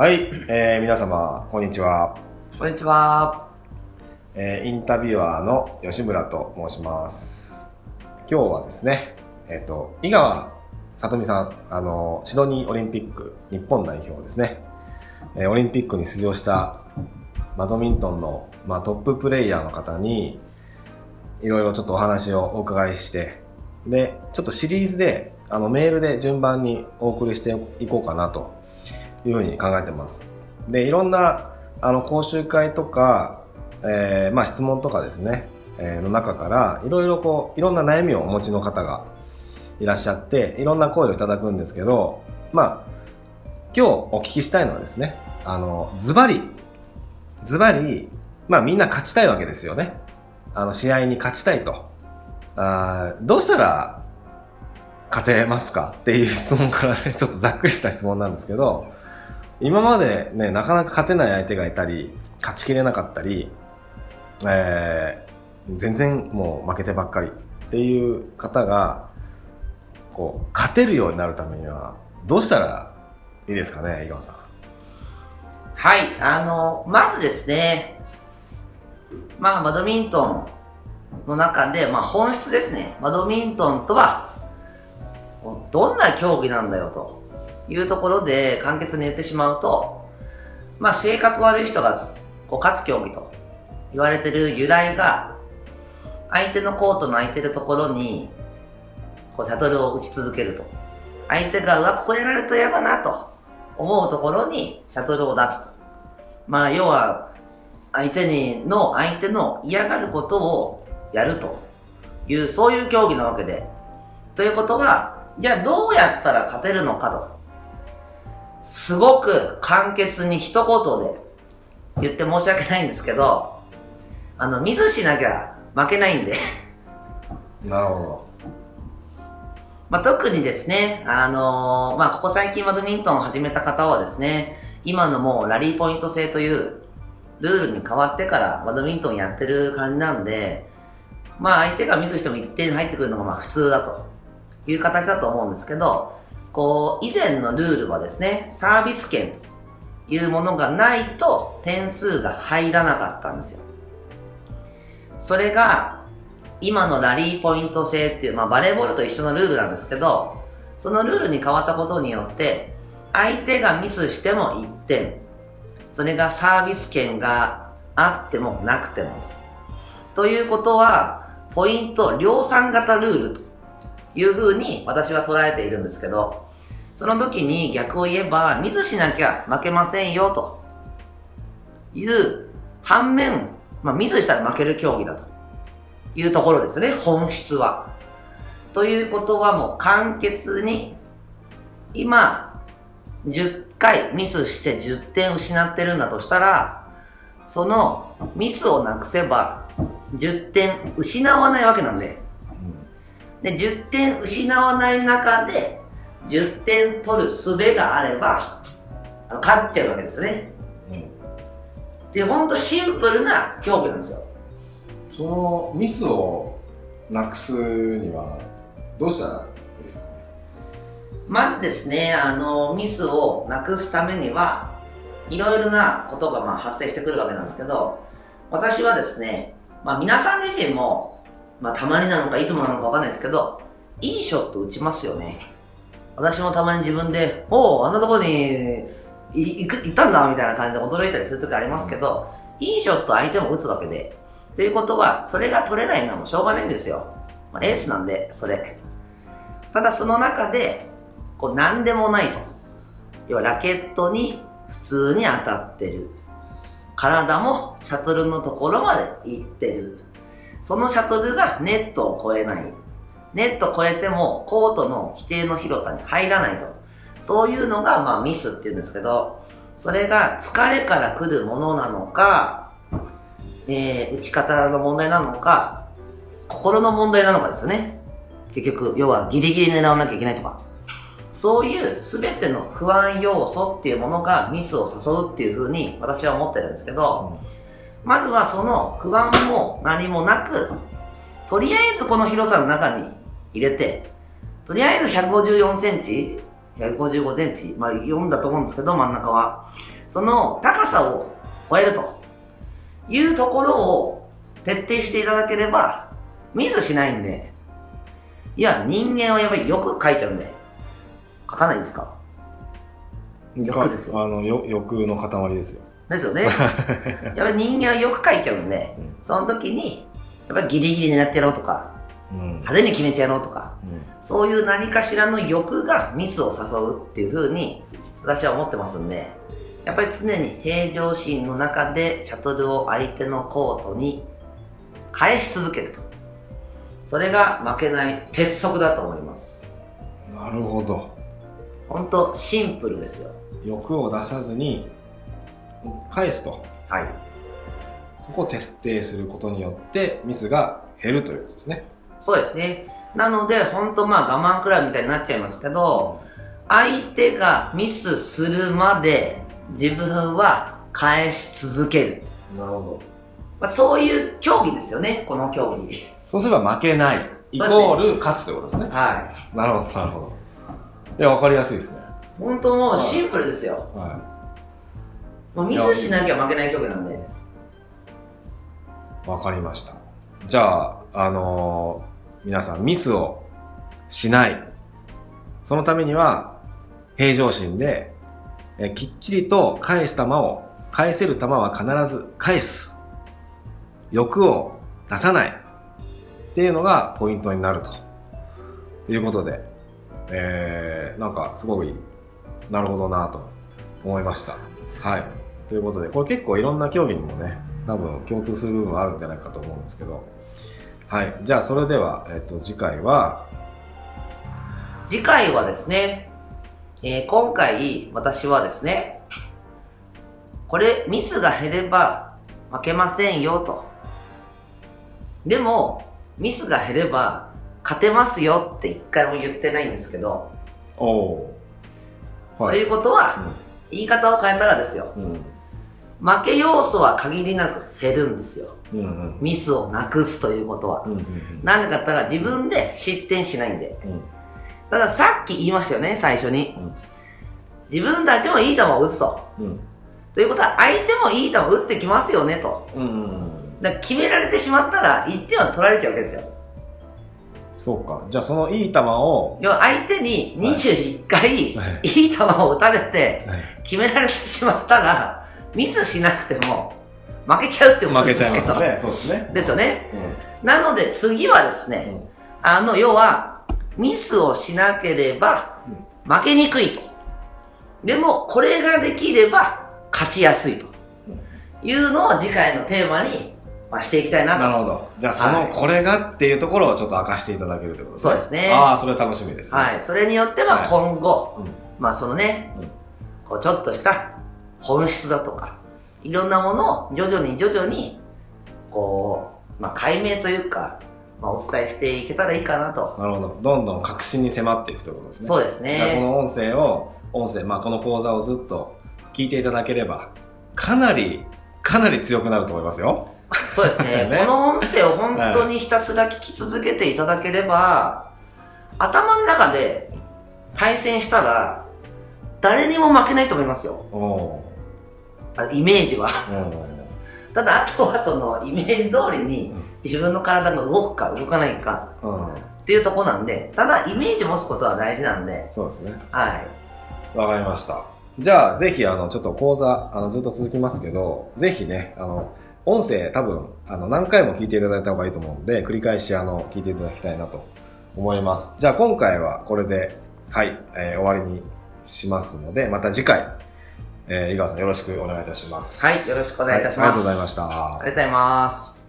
はい、えー皆様、こんにちは。こんにちは。えーインタビュアーの吉村と申します。今日はですね、えっ、と、井川さとみさん、あの、シドニーオリンピック日本代表ですね。えーオリンピックに出場したバドミントンの、まあ、トッププレイヤーの方に、いろいろちょっとお話をお伺いして、で、ちょっとシリーズで、あの、メールで順番にお送りしていこうかなというふうに考えてます。で、いろんな、あの、講習会とか、えーまあ質問とかですね、えーの中から、いろいろこう、いろんな悩みをお持ちの方がいらっしゃって、いろんな声をいただくんですけど、まあ、今日お聞きしたいのはですね、あの、ズバリ、ズバリ、まあみんな勝ちたいわけですよね。あの、試合に勝ちたいと。あどうしたら勝てますかっていう質問からね、ちょっとざっくりした質問なんですけど、今までね、なかなか勝てない相手がいたり、勝ちきれなかったり、えー全然もう負けてばっかりっていう方が、こう、勝てるようになるためには、どうしたらいいですかね、井川さん。はい、あの、まずですね、まあ、バドミントンの中で、まあ、本質ですね。バドミントンとは、どんな競技なんだよというところで簡潔に言ってしまうと、まあ、性格悪い人がこう勝つ競技と言われてる由来が、相手のコートの空いてるところに、こう、シャトルを打ち続けると。相手が、うわ、ここやられると嫌だなと思うところにシャトルを出すと。まあ、要は、相手にの、相手の嫌がることをやるという、そういう競技なわけで。ということは、じゃあどうやったら勝てるのかと。すごく簡潔に一言で言って申し訳ないんですけど、あの、ミスしなきゃ負けないんで。なるほまあ、特にですね、あのーまあ、ここ最近バドミントンを始めた方はですね、今のもうラリーポイント制というルールに変わってからバドミントンやってる感じなんで、まあ相手がミスしても1点入ってくるのがまあ普通だという形だと思うんですけど、こう、以前のルールはですね、サービス権というものがないと点数が入らなかったんですよ。それが今のラリーポイント制っていう、まあ、バレーボールと一緒のルールなんですけど、そのルールに変わったことによって、相手がミスしても1点、それがサービス権があってもなくても。ということは、ポイント量産型ルールというふうに私は捉えているんですけど、その時に逆を言えば、ミスしなきゃ負けませんよという反面、まあ、ミスしたら負ける競技だと。いうところですね、本質は。ということはもう簡潔に、今、10回ミスして10点失ってるんだとしたら、そのミスをなくせば10点失わないわけなんで、で、10点失わない中で10点取る術があれば、あの勝っちゃうわけですよね。で、ほんとシンプルな競技なんですよ。そのミスをなくすにはどうしたらいいですかね？まずですね、あの、ミスをなくすためには、いろいろなことがまあ発生してくるわけなんですけど、私はですね、まあ皆さん自身も、まあたまになのかいつもなのかわかんないですけど、いいショット打ちますよね。私もたまに自分で、おお、あんなとこに行く行ったんだみたいな感じで驚いたりするときありますけど、いいショット相手も打つわけで、ということは、それが取れないのはもうしょうがないんですよ。まあ、エースなんで、それ。ただその中で、こう何でもないと。要はラケットに普通に当たってる。体もシャトルのところまで行ってる。そのシャトルがネットを越えない。ネット越えてもコートの規定の広さに入らないと。そういうのがまあミスっていうんですけど、それが疲れから来るものなのか、えー打ち方の問題なのか、心の問題なのかですよね。結局、要はギリギリ狙わなきゃいけないとか。そういう全ての不安要素っていうものがミスを誘うっていうふうに私は思ってるんですけど、まずはその不安も何もなく、とりあえずこの広さの中に入れて、とりあえず154センチ155センチ、まあ4だと思うんですけど、真ん中は。その高さを超えるというところを徹底していただければ、ミスしないんで、いや、人間はやっぱりよく書いちゃうんで、書かないですか？欲ですよ。あのよ欲の塊ですよ。ですよね。やっぱり人間はよく書いちゃうんで、うんその時に、やっぱりギリギリ狙ってやろうとか、うん派手に決めてやろうとか、うんそういう何かしらの欲がミスを誘うっていう風に私は思ってますんで、やっぱり常に平常心の中でシャトルを相手のコートに返し続けると。それが負けない鉄則だと思います。なるほど。ほんとシンプルですよ。欲を出さずに返すと。はい。そこを徹底することによってミスが減るということですね。そうですね。なので、ほんとまあ我慢くらいみたいになっちゃいますけど、相手がミスするまで自分は返し続ける。なるほど。まあ、そういう競技ですよね、この競技。そうすれば負けない。イコール勝つということですね。はなるほど、なるほど。いや、わかりやすいですね。い。本当もうシンプルですよ。はもうミスしなきゃ負けない競技なんで。い。わかりました。じゃあ、あのー皆さんミスをしない。そのためには、平常心で、えきっちりと返す球を、返せる球は必ず返す。欲を出さない。っていうのがポイントになるということで、えー、なんかすごい、なるほどなと思いました。はい。ということで、これ結構いろんな競技にもね、多分共通する部分はあるんじゃないかと思うんですけど、はい。じゃあ、それでは、えっ、と、次回は、次回はですね、えー今回私はですね、これミスが減れば負けませんよと。でも、ミスが減れば勝てますよって一回も言ってないんですけど、おおー。ということは、言い方を変えたらですよ、うん。負け要素は限りなく減るんですよ。うん。うん。ミスをなくすということは。うん。うん。なんでかったら自分で失点しないんで。うん。たださっき言いましたよね、最初に。うん自分たちもいい球を打つと。うん。ということは、相手もいい球を打ってきますよねと。うん。だ決められてしまったら、1点は取られちゃうわけですよ。そうか。じゃあ、そのいい球を、要は相手に21回、はいいい球を打たれて、はい決められてしまったら、ミスしなくても、負けちゃうってこと負けちゃですけど。いますね。そうですね。ですよね。うなので、次はですね、ん。あの、要は、ミスをしなければ、負けにくいと。でも、これができれば、勝ちやすいと。いうのを次回のテーマに、まあ、していきたいなと。なるほど。じゃあ、その、はいこれがっていうところをちょっと明かしていただけるということそうですねああ、それ楽しみですね。はい。それによってははい今後、うんまあそのね、うんこうちょっとした本質だとか、いろんなものを徐々に徐々に、こう、まあ解明というか、まあお伝えしていけたらいいかなと。なるほど。どんどん確信に迫っていくということですね。そうですじゃあこね。の音声を、音声、まあこの講座をずっと聞いていただければ、かなり、かなり強くなると思いますよ。そうですね。ねこの音声を本当にひたすら聞き続けていただければ、頭の中で対戦したら、誰にも負けないと思いますよ。イメージは。ただ、あとはそのイメージ通りにうん自分の体が動くか動かないか。っていうところなんで、ただイメージ持つことは大事なんで、そうですね。はい。わかりました。じゃあ、ぜひ、あの、ちょっと講座、あの、ずっと続きますけど、ぜひね、あの、音声多分、あの、何回も聞いていただいた方がいいと思うんで、繰り返し、あの、聞いていただきたいなと思います。じゃあ、今回はこれで、はい、えー終わりにしますので、また次回、えー井川さんよろしくお願いいたします。はい、よろしくお願いいたします。はありがとうございました。ありがとうございます。